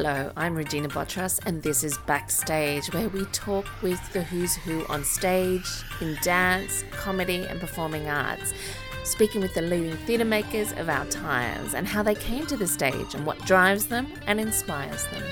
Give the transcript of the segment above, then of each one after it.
Hello, I'm Regina Botros, and this is Backstage, where we talk with the who's who on stage, in dance, comedy, and performing arts, speaking with the leading theatre makers of our times and how they came to the stage and what drives them and inspires them.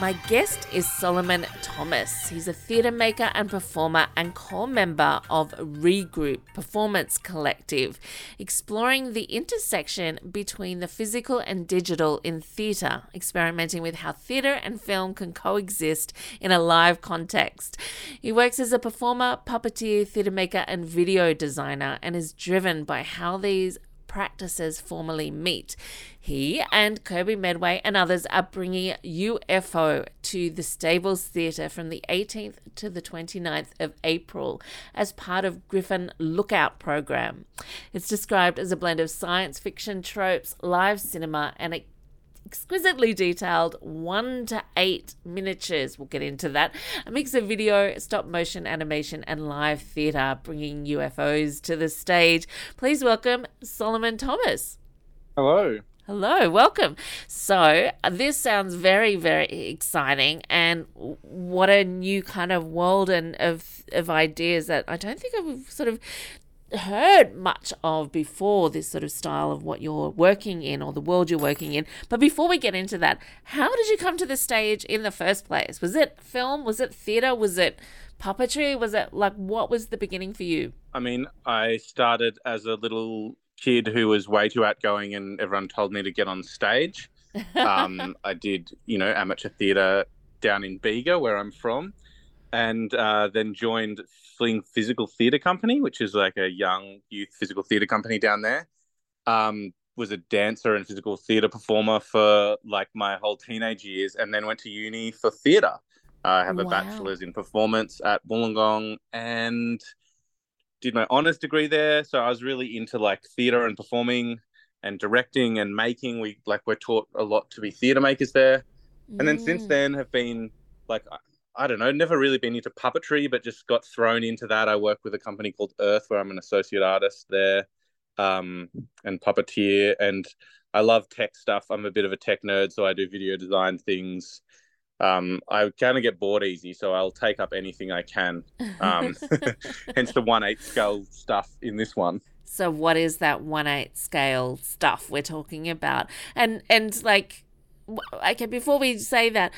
My guest is Solomon Thomas. He's a theatre maker and performer and core member of Regroup Performance Collective, exploring the intersection between the physical and digital in theatre, experimenting with how theatre and film can coexist in a live context. He works as a performer, puppeteer, theatre maker, and video designer, and is driven by how these practices formally meet. He and Kirby Medway and others are bringing UFO to the Stables Theatre from the 18th to the 29th of April as part of Griffin Lookout program. It's described as a blend of science fiction tropes, live cinema, and a exquisitely detailed one to eight miniatures. We'll get into that. A mix of video, stop motion animation, and live theatre, bringing UFOs to the stage. Please welcome Solomon Thomas. Hello. Hello, welcome. So, this sounds very, very exciting, and what a new kind of world and of of ideas that I don't think I've sort of heard much of before this sort of style of what you're working in or the world you're working in. But before we get into that, how did you come to the stage in the first place? Was it film? Was it theater? Was it puppetry? Was it like what was the beginning for you? I mean, I started as a little kid who was way too outgoing and everyone told me to get on stage. Um, I did, you know, amateur theatre down in Bega, where I'm from, and uh, then joined Fling Physical Theatre Company, which is like a young youth physical theatre company down there. Um, was a dancer and physical theatre performer for like my whole teenage years, and then went to uni for theatre. I have a Wow. bachelor's in performance at Wollongong and did my honors degree there. So I was really into like theatre and performing and directing and making. We like we're taught a lot to be theatre makers there and then since Mm. then have been like I- don't know, never really been into puppetry, but just got thrown into that. I work with a company called Erth, where I'm an associate artist there, um, and puppeteer, and I love tech stuff. I'm a bit of a tech nerd, so I do video design things. Um, I kind of get bored easy, so I'll take up anything I can. Um, hence the one eight scale stuff in this one. So what is that one eight scale stuff we're talking about? And and like okay, before we say that,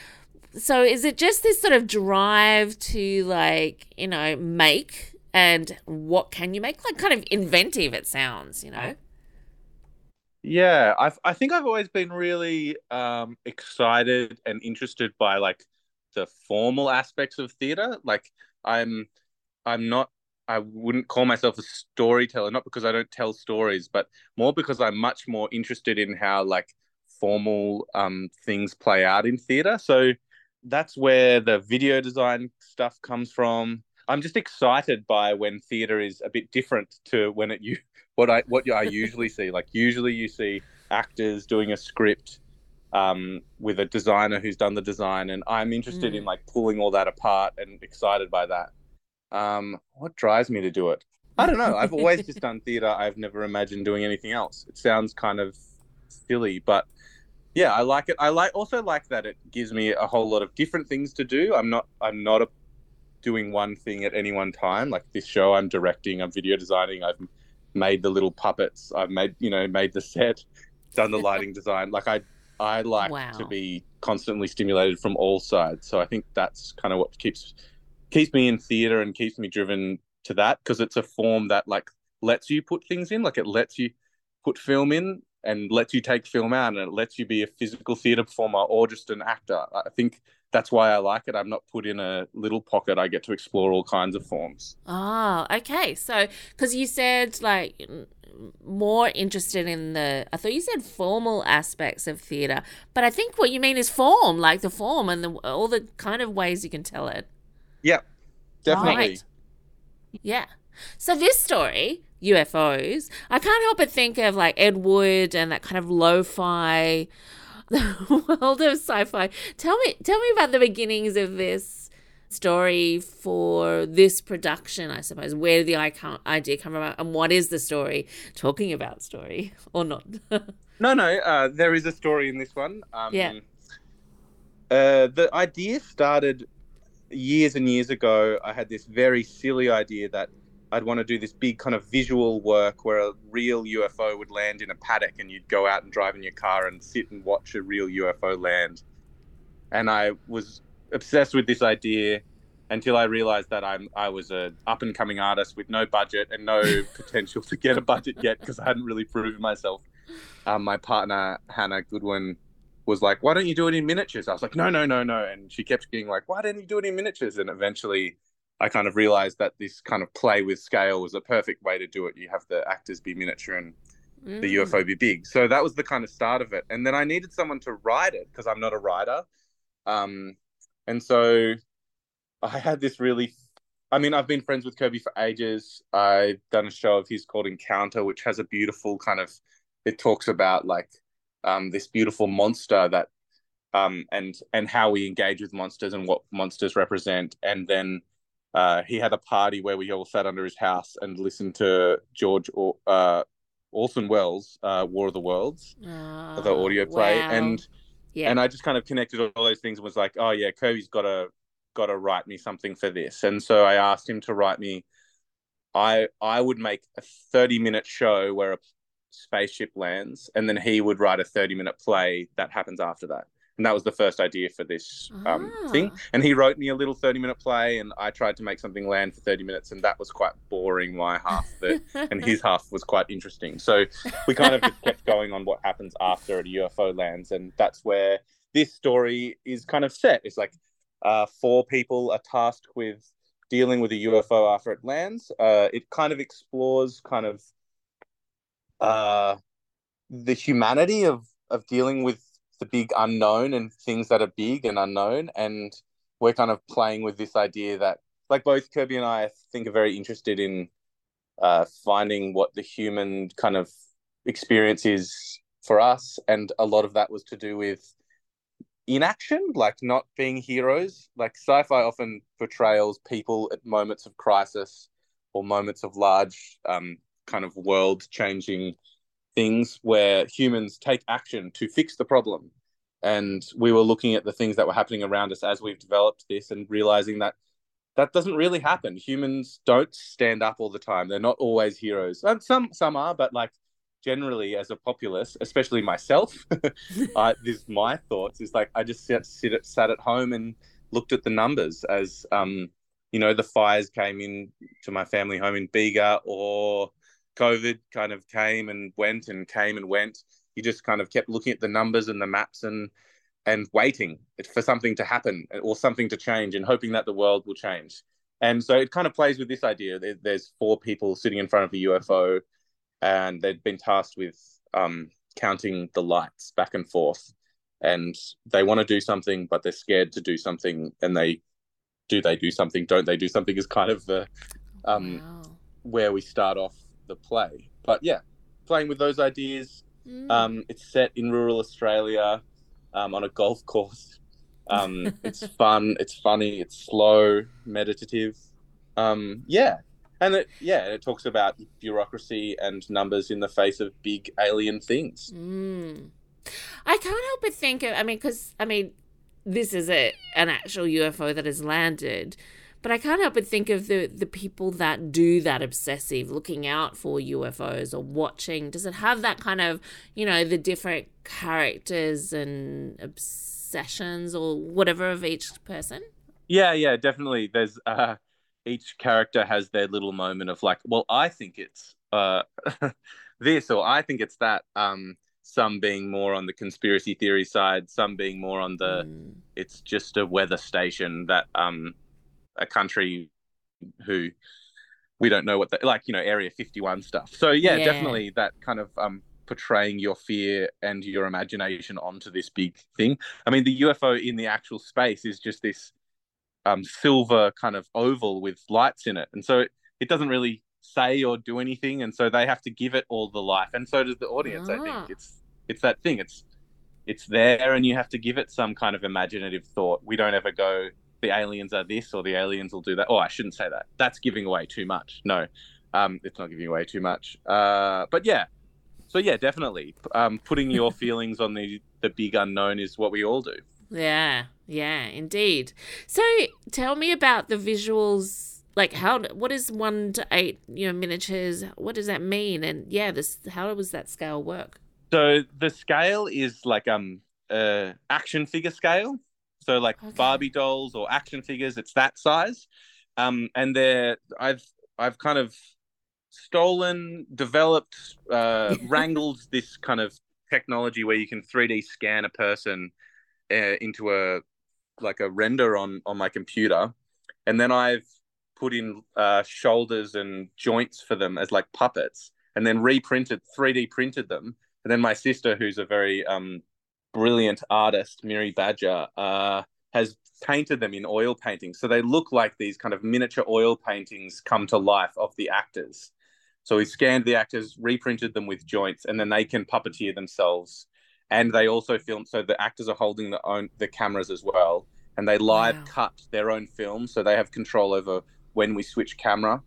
so is it just this sort of drive to like, you know, make and what can you make? Like kind of inventive it sounds, you know. Yeah, I I think I've always been really um, excited and interested by like the formal aspects of theater. Like I'm I'm not I wouldn't call myself a storyteller, not because I don't tell stories, but more because I'm much more interested in how like formal um, things play out in theater. So that's where the video design stuff comes from. I'm just excited by when theater is a bit different to when it you what I what I usually see. Like usually you see actors doing a script um, with a designer who's done the design, and I'm interested in Mm. like pulling all that apart and excited by that. Um, what drives me to do it? I don't know. I've always just done theater. I've never imagined doing anything else. It sounds kind of silly, but yeah, I like it. I like also like that it gives me a whole lot of different things to do. I'm not I'm not a, doing one thing at any one time. Like this show, I'm directing, I'm video designing, I've made the little puppets, I've made you know made the set, done the lighting design. Like I I like Wow. to be constantly stimulated from all sides. So I think that's kind of what keeps keeps me in theater and keeps me driven to that because it's a form that like lets you put things in like it lets you put film in and lets you take film out and it lets you be a physical theater performer or just an actor i think that's why i like it i'm not put in a little pocket i get to explore all kinds of forms Oh, okay. So, because you said like more interested in the, I thought you said formal aspects of theatre, but I think what you mean is form, like the form and the, all the kind of ways you can tell it. yeah definitely Right. Yeah. So this story, UFOs, I can't help but think of like Ed Wood and that kind of lo-fi world of sci-fi. Tell me, tell me about the beginnings of this story for this production, I suppose? Where did the idea come about, and what is the story talking about story or not? no, no, uh, there is a story in this one. Um, yeah. Uh, the idea started years and years ago. I had this very silly idea that I'd want to do this big kind of visual work where a real UFO would land in a paddock and you'd go out and drive in your car and sit and watch a real UFO land. And I was obsessed with this idea until I realized that I'm I was a up and coming artist with no budget and no potential to get a budget yet because I hadn't really proven myself. Um, my partner Hannah Goodwin was like, "Why don't you do it in miniatures?" I was like, "No, no, no, no," and she kept being like, "Why didn't you do it in miniatures?" And eventually, I kind of realized that this kind of play with scale was a perfect way to do it. You have the actors be miniature and mm. the UFO be big. So that was the kind of start of it. And then I needed someone to write it because I'm not a writer. Um, and so I had this really, I mean, I've been friends with Kirby for ages. I've done a show of his called Encounter, which has a beautiful kind of, it talks about like um, this beautiful monster that, um, and and how we engage with monsters and what monsters represent, and then uh, he had a party where we all sat under his house and listened to George or uh, Orson Welles' uh, War of the Worlds, oh, the audio play, wow. and yeah. and I just kind of connected all those things. And was like, oh yeah, Kirby's got to got to write me something for this, and so I asked him to write me. I I would make a thirty minute show where a spaceship lands, and then he would write a thirty minute play that happens after that and that was the first idea for this um, Ah. thing. And he wrote me a little thirty-minute play, and I tried to make something land for thirty minutes, and that was quite boring. My half, but, and his half was quite interesting. So we kind of just kept going on what happens after a UFO lands, and that's where this story is kind of set. It's like uh, four people are tasked with dealing with a UFO after it lands. Uh, it kind of explores kind of uh, the humanity of of dealing with the big unknown and things that are big and unknown. And we're kind of playing with this idea that, like, both Kirby and I, think, are very interested in uh, finding what the human kind of experience is for us. And a lot of that was to do with inaction, like not being heroes. Like, sci fi often portrays people at moments of crisis or moments of large, um, kind of world changing things where humans take action to fix the problem. And we were looking at the things that were happening around us as we've developed this and realizing that that doesn't really happen. Humans don't stand up all the time. They're not always heroes. And some some are, but like generally as a populace, especially myself, I, this my thoughts is like I just sat, sit, sat at home and looked at the numbers as um you know the fires came in to my family home in Bega or COVID kind of came and went and came and went. You just kind of kept looking at the numbers and the maps and and waiting for something to happen or something to change and hoping that the world will change. And so it kind of plays with this idea. There's four people sitting in front of a UFO, and they've been tasked with um, counting the lights back and forth. And they want to do something, but they're scared to do something. And they do they do something? Don't they do something? Is kind of the um, wow. where we start off the play. But yeah, playing with those ideas. Mm. Um, it's set in rural Australia um, on a golf course. Um, it's fun. It's funny. It's slow, meditative. Um, yeah, and it, yeah, it talks about bureaucracy and numbers in the face of big alien things. Mm. I can't help but think of, I mean, because, I mean, this is a, an actual UFO that has landed, but I can't help but think of the, the people that do that obsessive looking out for UFOs or watching. Does it have that kind of, you know, the different characters and obsessions or whatever of each person? Yeah, yeah, definitely. There's uh, each character has their little moment of like, well, I think it's uh, this or I think it's that. Um, some being more on the conspiracy theory side, some being more on the Mm. it's just a weather station that um a country who we don't know what the like you know area 51 stuff. So yeah, Yeah. definitely that kind of um portraying your fear and your imagination onto this big thing. I mean the ufo in the actual space is just this um silver kind of oval with lights in it. And so it, it doesn't really say or do anything and so they have to give it all the life and so does the audience i Ah. think it's it's that thing. It's it's there and you have to give it some kind of imaginative thought. We don't ever go the aliens are this or the aliens will do that. Oh, I shouldn't say that. That's giving away too much. No, um, it's not giving away too much. Uh, but yeah, so yeah, definitely um, putting your feelings on the the big unknown is what we all do. Yeah, yeah, indeed. So tell me about the visuals. Like how? What is one to eight? You know, miniatures. What does that mean? And yeah, this. How does that scale work? So the scale is like um uh action figure scale. So like okay. Barbie dolls or action figures, it's that size. Um, and they're I've I've kind of stolen, developed, uh, wrangled this kind of technology where you can 3D scan a person uh, into a like a render on on my computer, and then I've put in uh, shoulders and joints for them as like puppets, and then reprinted 3D printed them. And then my sister, who's a very um, brilliant artist, Miri Badger, uh, has painted them in oil paintings. So they look like these kind of miniature oil paintings come to life of the actors. So we scanned the actors, reprinted them with joints, and then they can puppeteer themselves. And they also film, so the actors are holding the own the cameras as well, and they live wow. cut their own film, so they have control over when we switch camera.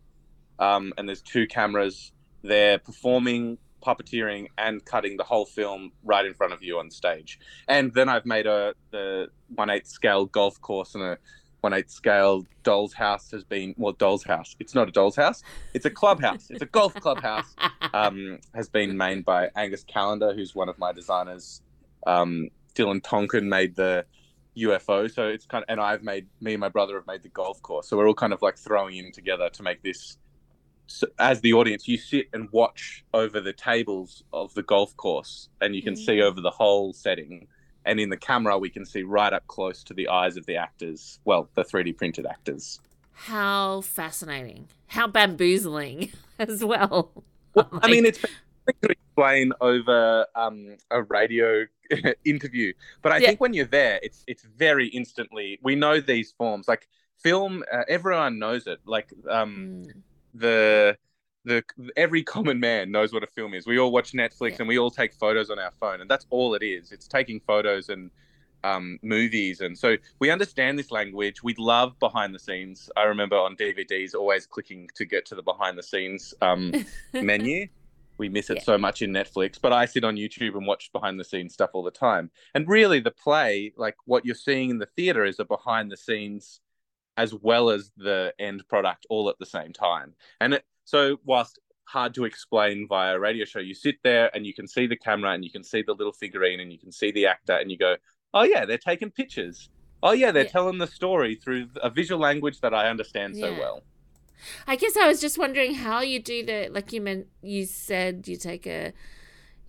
Um, and there's two cameras. They're performing puppeteering and cutting the whole film right in front of you on stage. And then I've made a the one eighth scale golf course and a one eighth scale doll's house has been well doll's house. It's not a doll's house. It's a clubhouse. It's a golf clubhouse um, has been made by angus callender who's one of my designers. Um, dylan tonkin made the ufo so it's kind of and i've made me and my brother have made the golf course. So we're all kind of like throwing in together to make this so as the audience you sit and watch over the tables of the golf course and you can mm-hmm. see over the whole setting. And in the camera we can see right up close to the eyes of the actors well the 3d printed actors. How fascinating. How bamboozling as well, well like... i mean it's to explain over um, a radio interview. But i yeah. think when you're there it's it's very instantly we know these forms. Like film uh, everyone knows it. Like um, mm. The the every common man knows what a film is. We all watch Netflix yeah. and we all take photos on our phone, and that's all it is. It's taking photos and um, movies, and so we understand this language. We love behind the scenes. I remember on DVDs always clicking to get to the behind the scenes um, menu. We miss it yeah. so much in Netflix, but I sit on YouTube and watch behind the scenes stuff all the time. And really, the play, like what you're seeing in the theater, is a behind the scenes as well as the end product all at the same time. And it, so, whilst hard to explain via a radio show, you sit there and you can see the camera and you can see the little figurine and you can see the actor and you go, oh, yeah, they're taking pictures. Oh, yeah, they're yeah. telling the story through a visual language that I understand so yeah. well. I guess I was just wondering how you do the like you meant you said you take a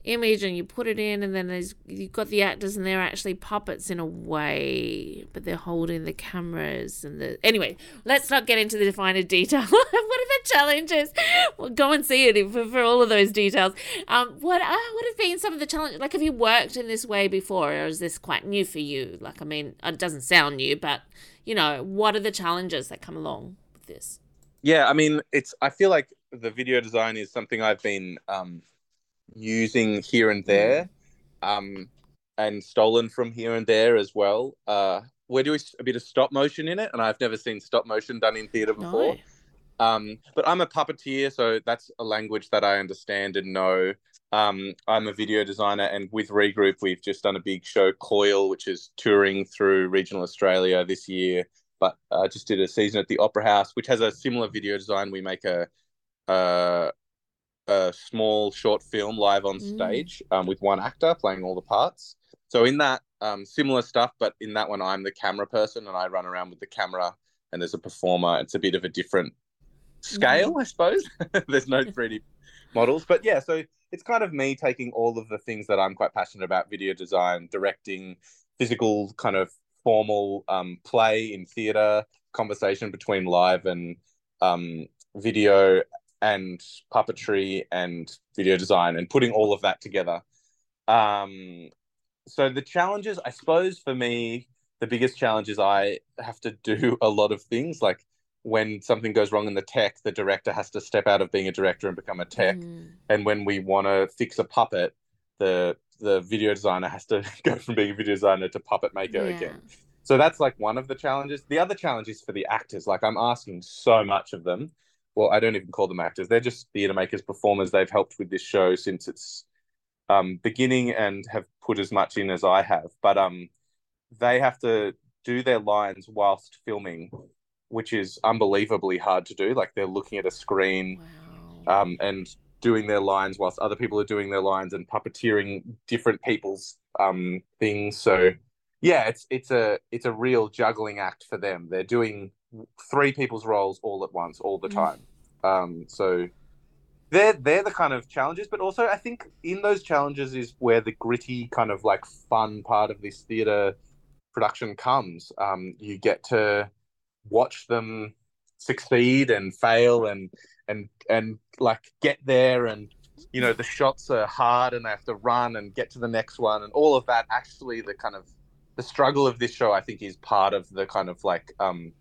image and you put it in and then there's you've got the actors and they're actually puppets in a way but they're holding the cameras and the anyway let's not get into the finer detail. What are the challenges? Well, go and see it for, for all of those details. Um what uh, have been some of the challenges like have you worked in this way before or is this quite new for you? Like i mean it doesn't sound new but you know what are the challenges that come along with this? Yeah i mean it's i feel like the video design is something i've been um using here and there, um, and stolen from here and there as well. Uh, we're doing a bit of stop motion in it, and I've never seen stop motion done in theatre before. No. Um, but I'm a puppeteer, so that's a language that I understand and know. Um, I'm a video designer, and with Regroup, we've just done a big show, Coil, which is touring through regional Australia this year. But I uh, just did a season at the Opera House, which has a similar video design. We make a, a a small short film live on mm. stage mm. um, with one actor playing all the parts. So in that, um, similar stuff, but in that one, I'm the camera person and I run around with the camera, and there's a performer. It's a bit of a different scale, mm. I suppose. there's no 3D models, but yeah, so it's kind of me taking all of the things that I'm quite passionate about: video design, directing, physical kind of formal um, play in theater, conversation between live and um, video and puppetry and video design and putting all of that together. Um, so the challenges, I suppose, for me, the biggest challenge is I have to do a lot of things. Like when something goes wrong in the tech, the director has to step out of being a director and become a tech. Mm. And when we want to fix a puppet, the the video designer has to go from being a video designer to puppet maker yeah. again. So that's like one of the challenges. The other challenge is for the actors. Like I'm asking so much of them. Well, I don't even call them actors. They're just theatre makers, performers. They've helped with this show since its um, beginning and have put as much in as I have. But um, they have to do their lines whilst filming, which is unbelievably hard to do. Like they're looking at a screen Wow. um, and doing their lines whilst other people are doing their lines and puppeteering different people's um, things. So yeah, it's it's a it's a real juggling act for them. They're doing three people's roles all at once, all the Mm. time. Um, so they're they're the kind of challenges, but also I think in those challenges is where the gritty kind of like fun part of this theater production comes. Um, you get to watch them succeed and fail and and and like get there and you know the shots are hard and they have to run and get to the next one and all of that actually the kind of the struggle of this show i think is part of the kind of like um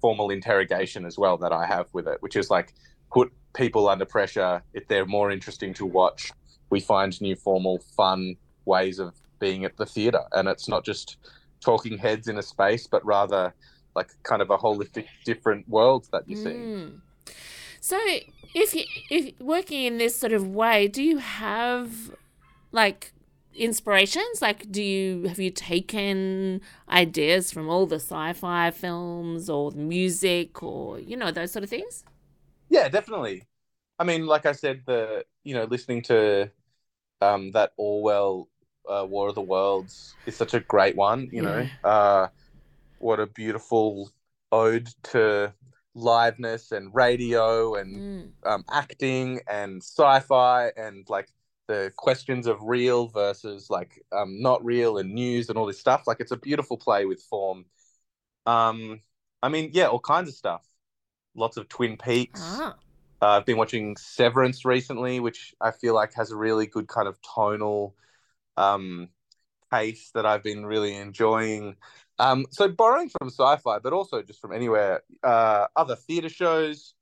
formal interrogation as well that i have with it which is like put people under pressure if they're more interesting to watch. We find new formal fun ways of being at the theater. And it's not just talking heads in a space but rather like kind of a holistic different world that you see. Mm. So, if you if working in this sort of way, do you have like inspirations? Like, do you have you taken ideas from all the sci-fi films or music or you know those sort of things? Yeah, definitely. I mean, like I said, the you know listening to um, that Orwell uh, War of the Worlds is such a great one. You know, uh, what a beautiful ode to liveness and radio and Mm. um, acting and sci-fi and like the questions of real versus like um, not real and news and all this stuff. Like it's a beautiful play with form. Um, I mean, yeah, all kinds of stuff. Lots of Twin Peaks. Ah, Uh, I've been watching Severance recently, which I feel like has a really good kind of tonal um, pace that I've been really enjoying. Um, so borrowing from sci-fi, but also just from anywhere, uh, other theatre shows.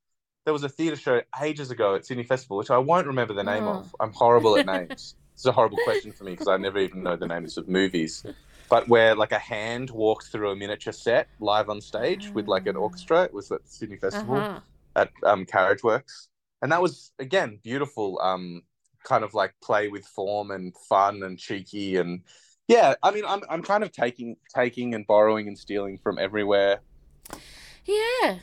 There was a theatre show ages ago at Sydney Festival, which I won't remember the name Oh. of. I'm horrible at names. It's a horrible question for me because I never even know the names of movies. But where like a hand walked through a miniature set live on stage with like an orchestra. It was at Sydney Festival uh-huh. at um, Carriage Works, and that was again beautiful. Um, kind of like play with form and fun and cheeky and yeah. I mean, I'm I'm kind of taking taking and borrowing and stealing from everywhere. Yeah,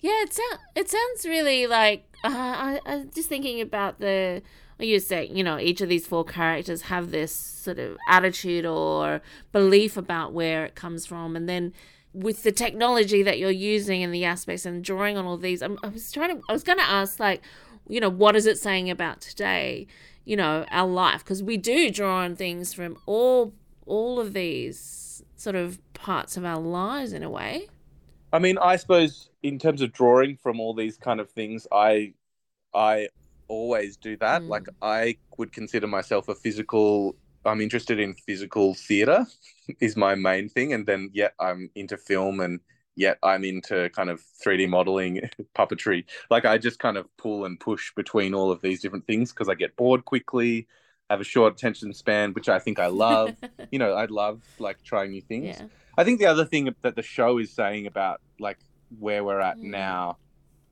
yeah. It sounds it sounds really like uh, I I was just thinking about the. You say you know each of these four characters have this sort of attitude or belief about where it comes from, and then with the technology that you're using and the aspects and drawing on all these, I'm, I was trying to I was going to ask like, you know, what is it saying about today? You know, our life because we do draw on things from all all of these sort of parts of our lives in a way. I mean, I suppose in terms of drawing from all these kind of things, I I always do that. Mm. Like I would consider myself a physical. I'm interested in physical theater, is my main thing, and then yet I'm into film, and yet I'm into kind of 3D modeling, puppetry. Like I just kind of pull and push between all of these different things because I get bored quickly. Have a short attention span, which I think I love. you know, I love like trying new things. yeah. I think the other thing that the show is saying about like where we're at Mm. now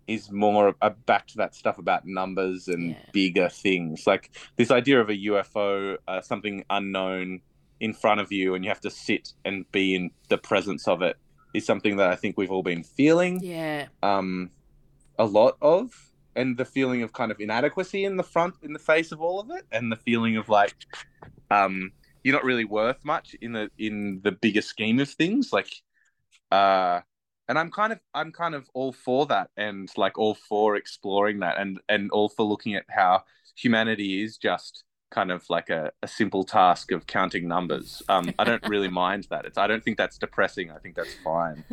is more uh, back to that stuff about numbers and Yeah. bigger things. Like this idea of a UFO, uh, something unknown in front of you, and you have to sit and be in the presence of it, is something that I think we've all been feeling Yeah. um, a lot of. And the feeling of kind of inadequacy in the front, in the face of all of it, and the feeling of like, um, you're not really worth much in the in the bigger scheme of things. Like, uh, and I'm kind of I'm kind of all for that, and like all for exploring that, and and all for looking at how humanity is just kind of like a, a simple task of counting numbers. Um, I don't really mind that. It's I don't think that's depressing. I think that's fine.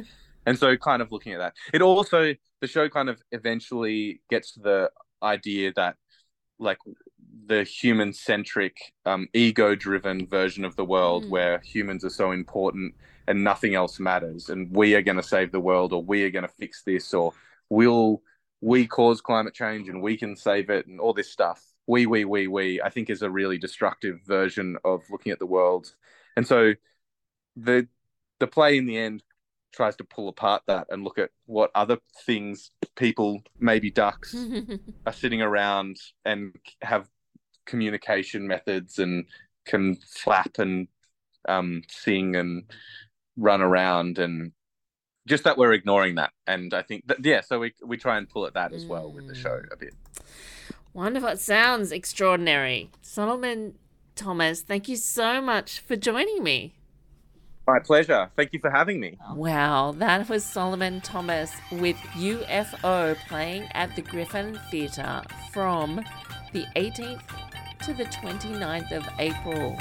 And so, kind of looking at that, it also the show kind of eventually gets to the idea that like the human centric, um, ego driven version of the world Mm. where humans are so important and nothing else matters, and we are going to save the world, or we are going to fix this, or we'll we cause climate change and we can save it, and all this stuff. We, we, we, we. I think is a really destructive version of looking at the world, and so the the play in the end tries to pull apart that and look at what other things people, maybe ducks, are sitting around and have communication methods and can flap and um, sing and run around and just that we're ignoring that and i think that yeah so we, we try and pull at that as well with the show a bit Wonderful. It sounds extraordinary. Solomon Thomas, thank you so much for joining me. my pleasure thank you for having me Wow, that was Solomon Thomas with UFO playing at the Griffin Theatre from the 18th to the 29th of April.